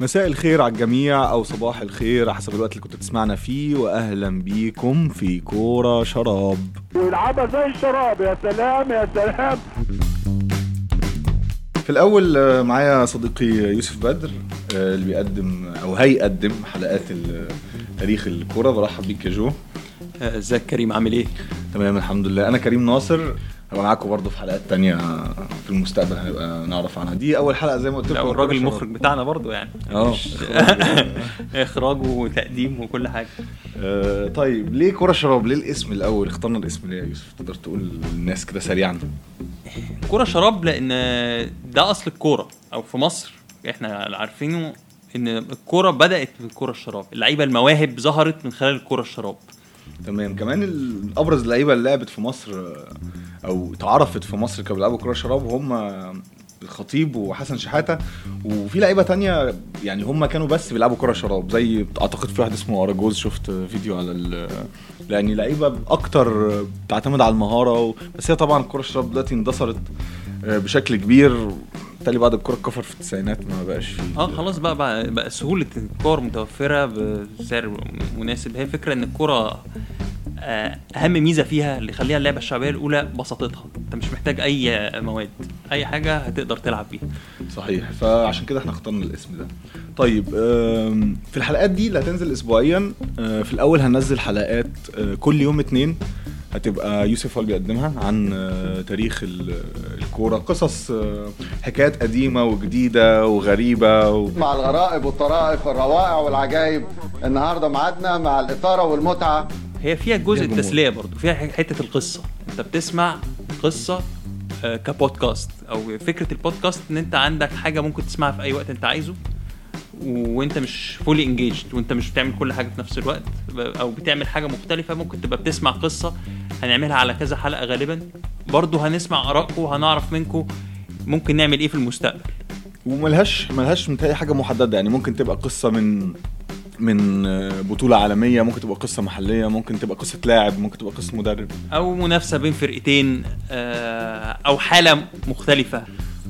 مساء الخير على الجميع أو صباح الخير حسب الوقت اللي كنت تسمعنا فيه واهلا بيكم في كورة شراب. ويلعبها زي الشراب يا سلام يا سلام. في الأول آه، معايا صديقي يوسف بدر آه، اللي بيقدم أو هيقدم حلقات تاريخ الكورة. برحب بيك يا جو. آه، إزيك كريم؟ عامل إيه؟ تمام الحمد لله. أنا كريم ناصر. هبقى معاكم برضه في حلقات تانية في المستقبل هنبقى نعرف عنها. دي أول حلقة زي ما قلت لكم. لا والراجل المخرج بتاعنا برضو يعني. أه. إخراج وتقديم وكل حاجة. آه، طيب ليه كوره شراب؟ ليه الاسم الأول؟ اخترنا الاسم ليه يا يوسف؟ تقدر تقول للناس كده سريعا. كوره شراب لأن ده أصل الكورة أو في مصر إحنا عارفينه إن الكورة بدأت بالكوره الشراب. اللعيبة المواهب ظهرت من خلال الكوره الشراب. تمام كمان أبرز اللعيبه اللي لعبت في مصر أو اتعرفت في مصر كانوا بيلعبوا كوره شراب هم الخطيب وحسن شحاتة وفي لعيبة تانية يعني هم كانوا بس بيلعبوا كوره شراب زي أعتقد في واحد اسمه أراجوز شفت فيديو على يعني لعيبة أكتر بتعتمد على المهارة. بس هي طبعا الكوره الشراب دلوقتي اندثرت بشكل كبير بالتالي بعد الكوره الكفر في التسعينات ما بقاش في آه خلاص بقى بقى, بقى سهولة الكور متوفرة بسعر مناسب. هي فكرة إن الكورة آه، أهم ميزة فيها اللي يخليها اللعبة الشعبية الأولى بساطتها. أنت مش محتاج أي مواد أي حاجة هتقدر تلعب بيها. صحيح. فعشان كده إحنا اخترنا الاسم ده. طيب في الحلقات دي اللي هتنزل اسبوعيا آه، في الأول هننزل حلقات آه، كل يوم اتنين. هتبقى يوسف هو اللي بيقدمها عن آه، تاريخ ال- الكورة. قصص آه، حكايات قديمة وجديدة وغريبة و... مع الغرائب والطرائف والروائع والعجائب النهارده ميعادنا مع الإثارة والمتعة. هي فيها جزء. التسليه برضو فيها حتة القصة. انت بتسمع قصة آه، كبودكاست أو فكرة البودكاست إن أنت عندك حاجة ممكن تسمعها في أي وقت أنت عايزه. وانت مش فولي انجيجد وانت مش بتعمل كل حاجة في نفس الوقت أو بتعمل حاجة مختلفة ممكن تبقى بتسمع قصة هنعملها على كذا حلقة غالبا. برضو هنسمع آرائكم وهنعرف منكم ممكن نعمل إيه في المستقبل. وملهاش ملهاش متهيألي حاجة محددة يعني ممكن تبقى قصة من من بطولة عالمية ممكن تبقى قصة محلية ممكن تبقى قصة لاعب ممكن تبقى قصة مدرب. أو منافسة بين فرقتين آه، أو حالة مختلفة.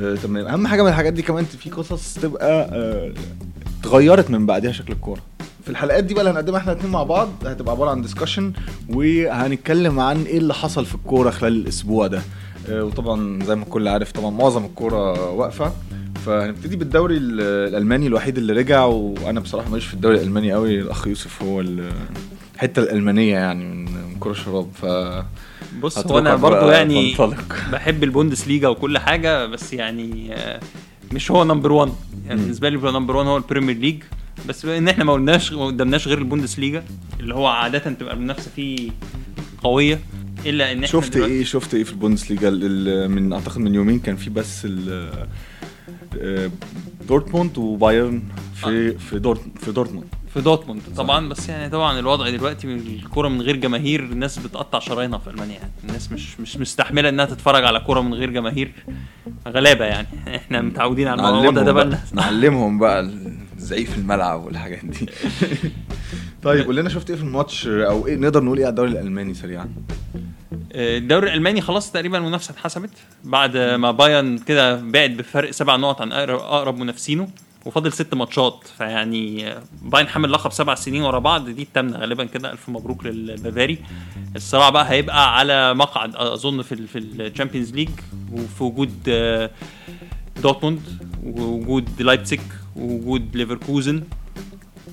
آه، تمام. أهم حاجة من الحاجات دي كمان في قصص تبقى آه، اتغيرت من بعدها شكل الكورة. في الحلقات دي بقى اللي هنقدمها إحنا الاثنين مع بعض هتبقى عبارة عن ديسكشن وهنتكلم عن إيه اللي حصل في الكورة خلال الأسبوع ده. آه، وطبعا زي ما الكل عارف طبعا معظم الكورة واقفة. فهنبتدي بالدوري ال- الألماني الوحيد اللي رجع وأنا بصراحة ماليش في الدوري الألماني قوي. الأخ يوسف هو ال- الحتة الألمانية يعني من كرة الشراب. ف بص هو أنا برضو بقى يعني. بحب البوندس ليجا وكل حاجة بس يعني آه، مش هو number 1 يعني. بالنسبة لي number 1 هو البريمير ليج. بس بما إن إحنا ما قلناش ما قدامناش غير البوندس ليجا اللي هو عادة تبقى المنافسة فيه قوية إلا إن إحنا شفت إيه شفت إيه في البوندسليجا؟ ال- ال- من أعتقد من يومين كان في بس ال- آه، دورتموند وبايرن في في دورت في دورتموند. في دورتموند طبعا. بس يعني طبعا الوضع دلوقتي من الكورة من غير جماهير الناس بتقطع شرايينها في ألمانيا. يعني الناس مش مش مستحملة إنها تتفرج على كورة من غير جماهير. غلابة يعني. إحنا متعودين على الموضوع ده بقى نعلمهم بقى الزعيق في الملعب والحاجات دي. طيب قول لنا شفت إيه في الماتش أو إيه نقدر نقول إيه على الدوري الألماني سريعا؟ الدوري الألماني خلاص تقريبا المنافسة اتحسمت بعد ما بايرن كده بعد بفرق سبع نقط عن أقرب منافسينه وفاضل ست ماتشات فيعني بايرن حامل لقب سبع سنين ورا بعض دي التامنة غالبا كده ألف مبروك للبافاري. الصراع بقى هيبقى على مقعد أظن في في الشامبيونز ليج وفي وجود آه، دورتموند ووجود لايبزيج ووجود ليفركوزن.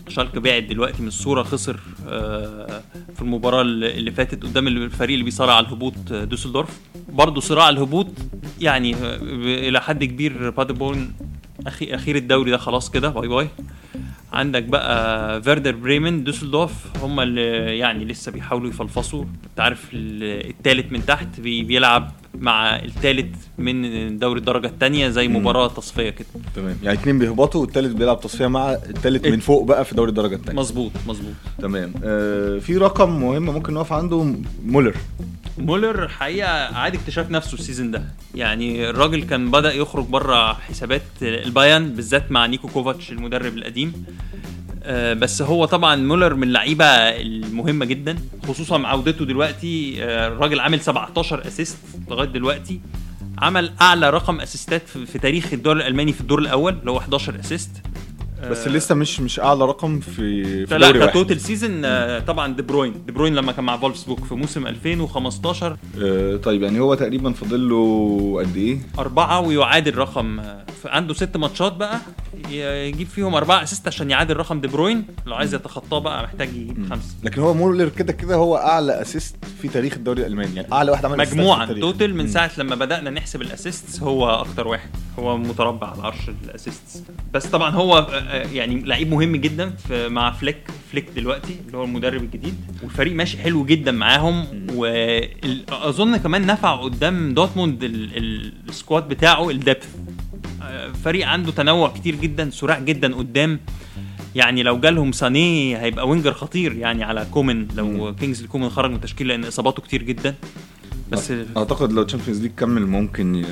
شالكه بعد دلوقتي من الصورة خسر آه، في المباراة اللي فاتت قدام الفريق اللي بيصارع على الهبوط آه، دوسلدورف. برضه صراع الهبوط يعني إلى حد كبير بادبورن أخير أخير الدوري ده خلاص كده. bye bye. عندك بقى فيردر بريمن دوسلدورف هم اللي يعني لسه بيحاولوا يفلفصوا. أنت عارف ال- التالت من تحت بي- بيلعب مع التالت من دوري الدرجة الثانية زي. مباراة تصفية كده. تمام. يعني اتنين بيهبطوا والتالت بيلعب تصفية مع التالت من فوق بقى في دوري الدرجة الثانية مظبوط مظبوط. تمام. آه في رقم مهم ممكن نقف عنده مولر. مولر حقيقة عاد اكتشاف نفسه ال season ده. يعني الراجل كان بدأ يخرج بره حسابات البايرن بالذات مع نيكو كوفاتش المدرب القديم. آه، بس هو طبعا مولر من اللعيبة المهمة جدا خصوصا مع عودته دلوقتي. آه، الراجل عامل 17 assist لغاية دلوقتي. عمل أعلى رقم اسيستات في تاريخ الدوري الألماني في الدور الأول اللي هو 11 assist بس لسه مش مش أعلى رقم في في لا دوري ك total season آه، طبعا دي بروين. دي بروين لما كان مع فولفسبورج في موسم 2015 آه، طيب يعني هو تقريبا فاضل له قد إيه؟ أربعة ويعادل رقم آه، عنده ست ماتشات بقى. يجيب فيهم أربعة assist عشان يعادل رقم دي بروين. لو عايز يتخطاه بقى محتاج يجيب خمسة. لكن هو مولر كده كده هو أعلى assist في تاريخ الدوري الألماني. يعني أعلى واحد عمل مجموعا. total من ساعة لما بدأنا نحسب ال assists هو أكتر واحد. هو متربع على عرش ال assists. بس طبعا هو آه، آه، يعني لعيب مهم جدا في مع فليك فليك دلوقتي اللي هو المدرب الجديد. والفريق ماشي حلو جدا معاهم. واظن كمان نفع قدام ال- ال squad بتاعه ال depth. فريق عنده تنوع كتير جدا سرعة جدا قدام. يعني لو جالهم سانيه هيبقى winger خطير يعني على كومن. لو كينجسلي كومان خرج من التشكيل لأن إصاباته كتير جدا. بس أعتقد لو Champions League كمل ممكن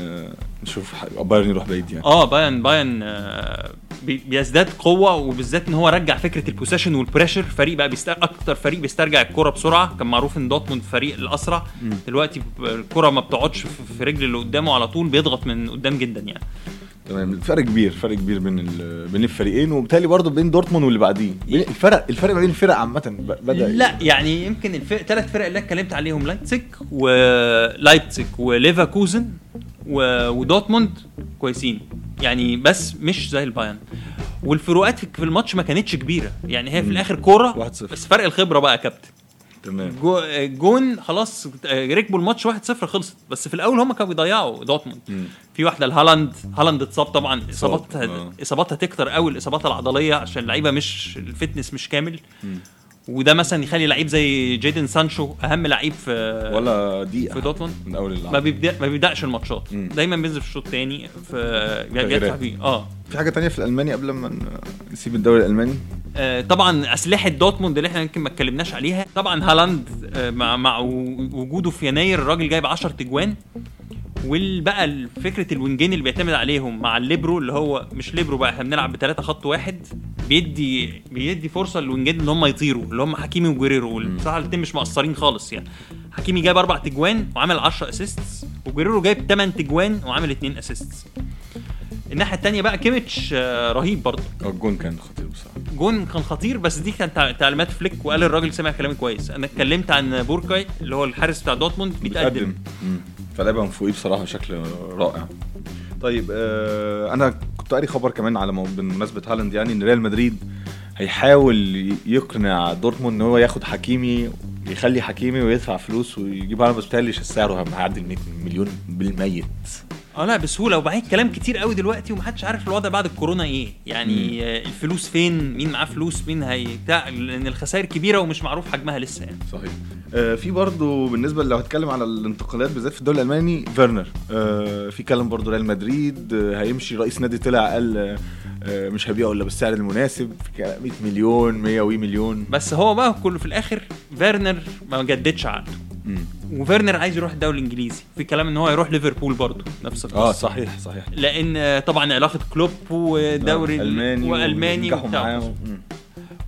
نشوف بايرن يروح بعيد يعني. آه بايرن بايرن آه، بي- بيزداد قوة وبالذات إن هو رجع فكرة ال possession وال pressure فريق بقى بيست... أكتر فريق بيسترجع الكره بسرعة. كان معروف إن دورتموند فريق الأسرع. دلوقتي ب- الكره ما بتقعدش في- رجل اللي قدامه على طول بيضغط من قدام جدا يعني. تمام. فرق كبير فرق كبير بين ال- بين الفريقين وبالتالي برضه بين دورتموند واللي بعديه. الفرق الفرق ما بين الفرق عامة بدأ لا يعني يمكن الثلاث فرق اللي اتكلمت عليهم لايبزيج ولايبزيج وليفركوزن. و- ودورتموند كويسين. يعني بس مش زي البايرن. والفروقات في الماتش ما كانتش كبيرة. يعني هي في الآخر كورة 1-0. بس فرق الخبرة بقى يا كابتن. تمام. جو جون خلاص ركبوا الماتش 1-0 خلصت. بس في الأول هم كانوا بيضيعوا دورتموند. مم. في واحدة لهالاند. هالاند اتصاب طبعا. اصاباتها آه. إصاباتها تكتر قوي. الإصابات العضلية عشان اللعيبة مش ال fitness مش كامل. وده مثلا يخلي لعيب زي جيدن سانشو أهم لعيب في ولا دقيقة. في دورتموند. من أول اللعب ما بيبدا ما بيبدأش الماتشات. دايما بينزل في الشوط الثاني في. بيدفع فيه آه. في حاجة تانية في الألماني قبل ما ن- نسيب الدوري الألماني؟ آه، طبعا أسلحة دورتموند اللي إحنا يمكن ما اتكلمناش عليها. طبعا هالاند آه، مع مع وجوده في يناير الراجل جايب 10 تجوان. والبقى فكرة الوينجين اللي بيعتمد عليهم مع الليبرو اللي هو مش ليبرو بقى إحنا بنلعب بثلاثه خط واحد بيدي بيدي فرصة للوينجين إن هم يطيروا اللي هم حكيمي وجويريرو والبصراحه الاثنين مش مقصرين خالص يعني. حكيمي جايب أربع تجوان وعمل 10 assists وجويريرو جايب 8 تجوان وعمل 2 assists الناحية الثانية بقى كيميتش آه، رهيب برضه. هو الجون كان خطير بصراحة. جون كان خطير بس دي كانت تع- تعليمات فليك وقال الراجل سمع كلامي كويس. أنا اتكلمت عن بوركي اللي هو الحارس بتاع دورتموند بيتقدم. مم. فلعبها من فوقيه بصراحة بشكل رائع طيب آه أنا كنت قاري خبر كمان على بمناسبة هالاند يعني إن ريال مدريد هيحاول يقنع دورتموند إن هو ياخد حكيمي يخلي حكيمي ويدفع فلوس ويجيب هالاند بس بتهيألي سعره هيعدي ال 100 مليون بالميت آه لا بسهولة. وبعدين كلام كتير قوي دلوقتي ومحدش عارف الوضع بعد الكورونا إيه. يعني آه، الفلوس فين؟ مين معاه فلوس؟ مين هي؟ بتاع لأن الخسائر كبيرة ومش معروف حجمها لسه يعني. صحيح. آه في برضو بالنسبة لو هتكلم على الانتقالات بالذات في الدوري الألماني فيرنر. آه في كلام برضو ريال مدريد آه هيمشي رئيس نادي طلع قال آه آه مش هبيعه إلا بالسعر المناسب. في كلام 100 مليون 100 وي مليون. بس هو بقى كله في الآخر فيرنر ما جددش عقده. مم. وفيرنر عايز يروح الدوري الإنجليزي. في كلام إن هو يروح ليفربول برضه نفس القصة. آه صحيح صحيح. لأن آه، طبعا علاقة كلوب والدوري ال- ألماني وألماني وبتاع.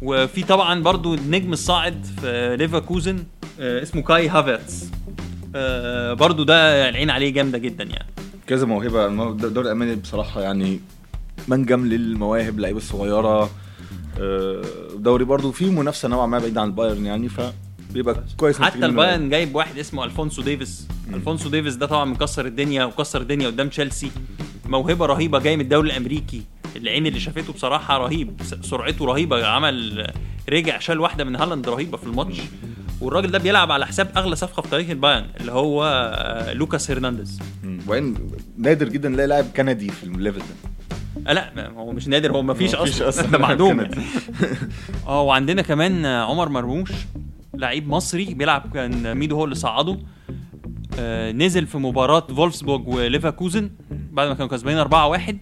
وفي طبعا برضو النجم الصاعد في ليفركوزن آه، اسمه كاي هافرتز آه، برضو ده العين عليه جامدة جدا يعني. كذا موهبة. الدوري الالماني بصراحة يعني منجم للمواهب اللعيبه الصغيره آه، دوري برضو فيه منافسة نوعا ما بعيد عن البايرن يعني فبيبقى كويس حتى البايرن جايب واحد اسمه ألفونسو ديفيس. ألفونسو ديفيس ده طبعا مكسر الدنيا وكسر الدنيا قدام تشيلسي. موهبة رهيبة جاي من الدوري الأمريكي. العين اللي شافته بصراحة رهيب. سرعته رهيبة. عمل رجع شال واحدة من هالاند رهيبة في الماتش. والراجل ده بيلعب على حساب أغلى صفقة في تاريخ البايرن اللي هو آه، لوكاس هرنانديز. وبعدين نادر جدا نلاقي لاعب كندي في ال level ده. آه لا هو مش نادر. هو ما فيش مفيش أصلا. ده معدوم. آه وعندنا كمان عمر مرموش. لعيب مصري بيلعب كان ميدو هو اللي صعده آه، نزل في مباراة فولفسبورج وليفركوزن بعد ما كانوا كسبانين 4-1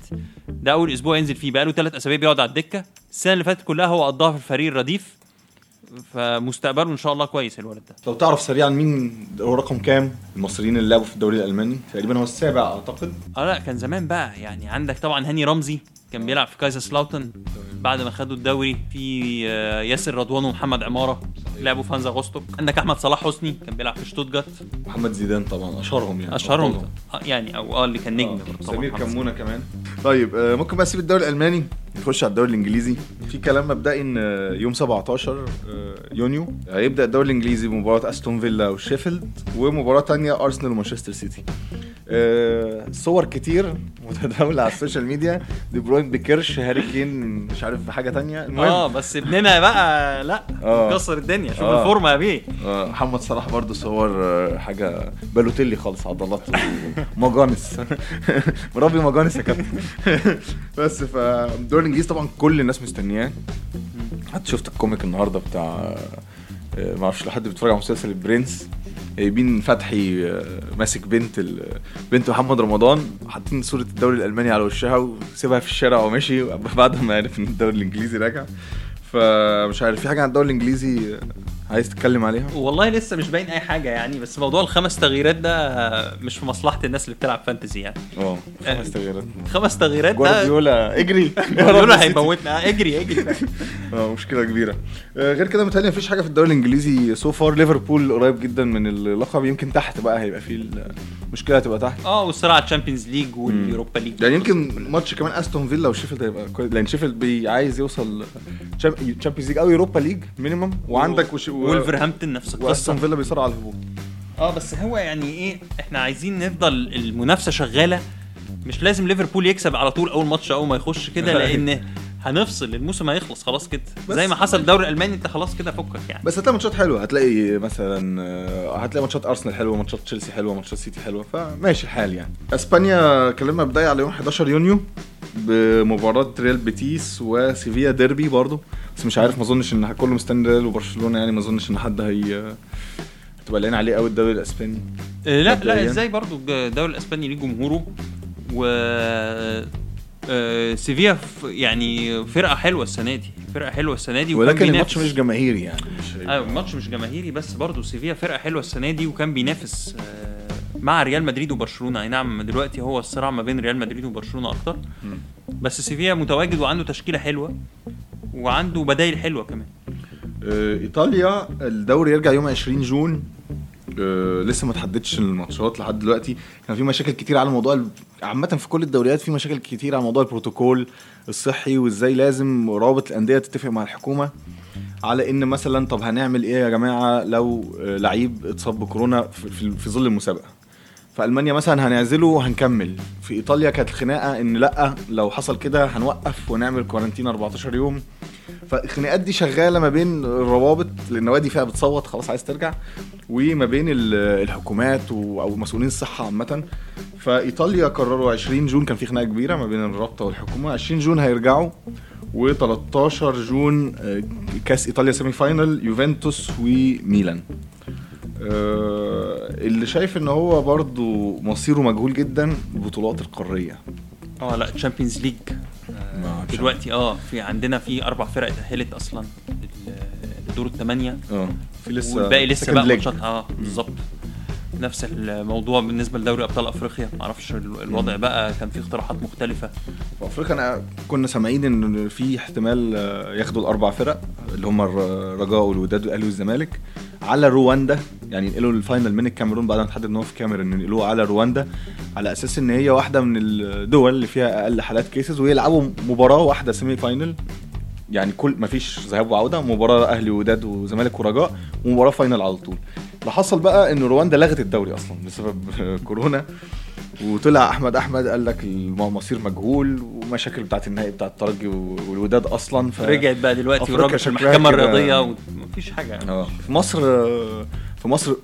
ده أول أسبوع ينزل فيه. بقاله ثلاث أسابيع بيقعد على الدكة. السنة اللي فاتت كلها هو قضاها في الفريق الرديف. فمستقبله إن شاء الله كويس الولد ده. لو تعرف سريعا مين هو رقم كام المصريين اللي لعبوا في الدوري الألماني؟ تقريبا هو السابع أعتقد. آه لا كان زمان بقى. يعني عندك طبعا هاني رمزي. كان بيلعب في كايزرسلاوترن. بعد ما خدوا الدوري في آه، ياسر رضوان ومحمد عمارة لعبوا في هانزا روستوك عندك أحمد صلاح حسني كان بيلعب في شتوتجارت محمد زيدان طبعا أشهرهم يعني. أشهرهم. آه، يعني أو آه اللي كان نجم طبعاً سمير كمونة كمان. طيب آه، ممكن بقى أسيب الدوري الألماني؟ نخش على الدوري الإنجليزي. في كلام مبدئي إن يوم 17 آه، يونيو هيبدأ الدوري الإنجليزي بمباراة أستون فيلا وشيفيلد ومباراة تانية أرسنال ومانشستر سيتي. آه، صور كتير متداولة على ال social media. دي بروين بكرش هاري كين مش عارف بحاجه تانية. المهم آه بس ابننا بقى لا آه. كسر الدنيا. شوف آه. الفورمة يا بيه. آه، محمد صلاح برضو صور آه، حاجة بالوتيلي خالص عضلات ومجانس مربي مجانس يا كابتن. بس فالدوري الإنجليزي طبعا كل الناس مستنياه. حتى شفت ال comic النهارده بتاع آه، ما أعرفش لو حد بيتفرج على مسلسل البرنس جايبين فتحي آه، ماسك بنت. بنت محمد رمضان حاطين صورة الدوري الألماني على وشها وسيبها في الشارع وماشي بعد ما عرف إن الدوري الإنجليزي راجع فمش عارف في حاجة عن الدوري الإنجليزي عايز تتكلم عليها؟ والله لسه مش باين أي حاجة يعني بس موضوع الخمس تغييرات ده مش في مصلحة الناس اللي بتلعب فانتزي يعني. آه خمس تغييرات. خمس تغييرات ده جوارديولا اجري. جوارديولا هيموتنا. اجري اجري. آه مشكلة كبيرة. آه، غير كده متهيألي مفيش حاجة في الدوري الإنجليزي so far ليفربول قريب جدا من اللقب. يمكن تحت بقى هيبقى فيه المشكلة هتبقى تحت. آه والصراع على ال Champions League واليوروبا ليج يعني يمكن ماتش كمان أستون فيلا وشيفيلد هيبقى كويس لأن شيفيلد بي عايز يوصل Champions League أو Europa League minimum وعندك وش... وولفرهامبتون نفس القصة. وأستون فيلا بيصارع على الهبوط آه بس هو يعني إيه إحنا عايزين نفضل المنافسة شغالة. مش لازم ليفربول يكسب على طول أول ماتش أول ما يخش كده لأن هنفصل الموسم هيخلص خلاص كده. زي ما حصل الدوري الالماني انت خلاص كده فكك يعني. بس هتلاقي ماتشات حلوة. هتلاقي مثلا آه، هتلاقي ماتشات أرسنال حلوة ماتشات تشيلسي حلوة ماتشات سيتي حلوة. فماشي الحال يعني. إسبانيا كلمنا بدايه على يوم 11 يونيو بمباراة ريال بيتيس وسيفيا ديربي برضو. بس مش عارف ما اظنش إن كله مستني ريال وبرشلونة يعني ما اظنش إن حد هي تبقى لاقيين عليه قوي الدوري الإسباني. آه، لا. لا إزاي برضو الدوري الإسباني ليه جمهوره؟ و آه، سيفيا يعني فرقة حلوة السنة دي فرقة حلوة السنة دي ولكن. الماتش مش جماهيري يعني مش أيوه الماتش مش جماهيري بس برضه سيفيا فرقة حلوة السنة دي وكان بينافس آه، مع ريال مدريد وبرشلونة. أي نعم دلوقتي هو الصراع ما بين ريال مدريد وبرشلونة أكتر. بس سيفيا متواجد وعنده تشكيلة حلوة. وعنده بدايل حلوة كمان. آه، إيطاليا الدوري يرجع يوم 20 جون. آه، لسه ما تحددش الماتشات لحد دلوقتي. كان في مشاكل كتير على موضوع عامة في كل الدوريات في مشاكل كتير على موضوع البروتوكول الصحي وإزاي لازم رابط الأندية تتفق مع الحكومة. على إن مثلا طب هنعمل إيه يا جماعة لو آه، لعيب اتصاب بكورونا في ظل المسابقة؟ في ألمانيا مثلا هنعزله وهنكمل. في إيطاليا كانت الخناقة إن لأ لو حصل كده هنوقف ونعمل كورنتين 14 يوم. فالخناقات دي شغالة ما بين الروابط لأن فيها بتصوت خلاص عايز ترجع وما بين ال- الحكومات أو مسؤولين الصحة عامة. فإيطاليا قرروا 20 June كان في خناقة كبيرة ما بين الرابطة والحكومة. 20 June هيرجعوا و13 June آه، كأس إيطاليا semi final يوفنتوس وميلان. اللي شايف إن هو برضو مصيره مجهول جدا البطولات القارية. آه لا Champions League آه، دلوقتي آه في عندنا في أربع فرق اتاهلت أصلا لدور الثمانيه آه في لسه والباقي لسه بقى. ماتشات. آه بالظبط. نفس الموضوع بالنسبة لدوري أبطال أفريقيا. معرفش ال- الوضع بقى كان فيه اقتراحات مختلفة. في أفريقيا أنا كنا سامعين إن في احتمال آه، ياخدوا الأربع فرق اللي هم الرجاء والوداد والاهلي والزمالك على رواندا. يعني ينقلوا ال final من الكاميرون بعد ما تحدد ان هو في كاميرون ينقلوه على رواندا على أساس إن هي واحدة من الدول اللي فيها أقل حالات cases ويلعبوا مباراة واحدة semi final يعني كل ما فيش ذهاب وعودة مباراة أهلي ووداد وزمالك ورجاء ومباراة final على طول. اللي حصل بقى إن رواندا لغت الدوري أصلا بسبب كورونا. وطلع أحمد أحمد قال لك المصير مجهول ومشاكل بتاعت النهائي بتاعت الترجي والوداد أصلا. ف... رجعت بقى دلوقتي أفريقيا والراجل في شكلها المحكمة الرياضية ومفيش حاجة. آه. في مصر في مصر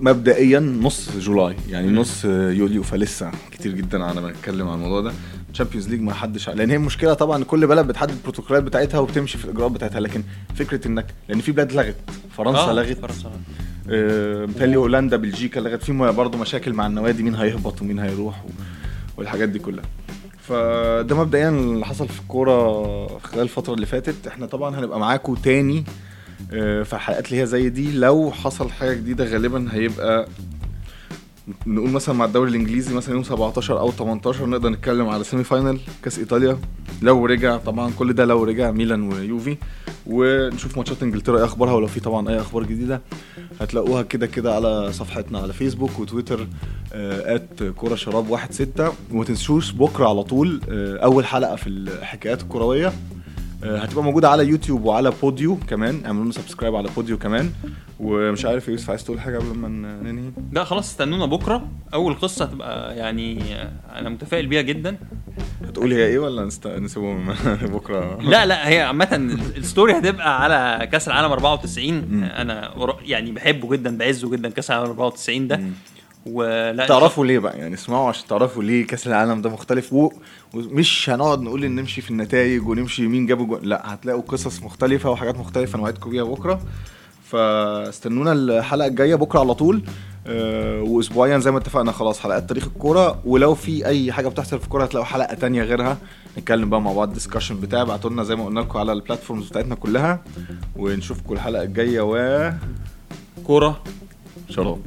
مبدئيا نص July يعني نص يوليو فلسه كتير جدا على ما نتكلم عن الموضوع ده. Champions League ما حدش لأن هي المشكلة طبعا كل بلد بتحدد البروتوكولات بتاعتها وبتمشي في الإجراءات بتاعتها لكن فكرة انك لأن في بلاد لغت فرنسا آه، لغت. فرنسا آه، متهيألي هولندا بلجيكا لغت في برضه مشاكل مع النوادي مين هيهبط ومين هيروح. والحاجات دي كلها فده مبدئيا اللي حصل في الكورة خلال الفترة اللي فاتت إحنا طبعا هنبقى معاكم تاني آه، في الحلقات اللي هي زي دي لو حصل حاجة جديدة غالبا هيبقى نقول مثلا مع الدوري الإنجليزي مثلا يوم 17 أو 18 نقدر نتكلم على semi final كأس إيطاليا. لو رجع طبعا كل ده لو رجع ميلان ويوفي. ونشوف ماتشات إنجلترا إيه أخبارها ولو في طبعا أي أخبار جديدة هتلاقوها كده كده على صفحتنا على فيسبوك وتويتر at كوره شراب واحد ستة. وما تنسوش بكرة على طول آه، أول حلقة في الحكايات الكروية. آه، هتبقى موجودة على يوتيوب وعلى بوديو كمان. اعملوا لنا subscribe على بوديو كمان. ومش عارف يوسف عايز تقول حاجة قبل ما ننهي؟ لا خلاص استنونا بكرة. أول قصة هتبقى يعني أنا متفائل بيها جدا. هتقول هي إيه ولا نست... نسيبه بكرة؟ لا لا هي عامة ال story هتبقى على كأس العالم 94 أنا يعني بحبه جدا بعزه جدا كأس العالم 94 ده. ولا تعرفوا ليه بقى؟ يعني اسمعوا عشان تعرفوا ليه كأس العالم ده مختلف. و... ومش هنقعد نقول إن نمشي في النتائج ونمشي مين جاب جو... لا هتلاقوا قصص مختلفة وحاجات مختلفة. نوعدكم بيها بكرة. فاستنونا الحلقة الجاية بكرة على طول. آه واسبوعيا زي ما اتفقنا خلاص حلقات تاريخ الكورة. ولو في أي حاجة بتحصل في الكورة هتلاقوا حلقة تانية غيرها. نتكلم بقى مع بعض discussion بتاع. ابعتوا لنا زي ما قلنا لكم على ال platforms بتاعتنا كلها. ونشوفكم الحلقة الجاية و 收了。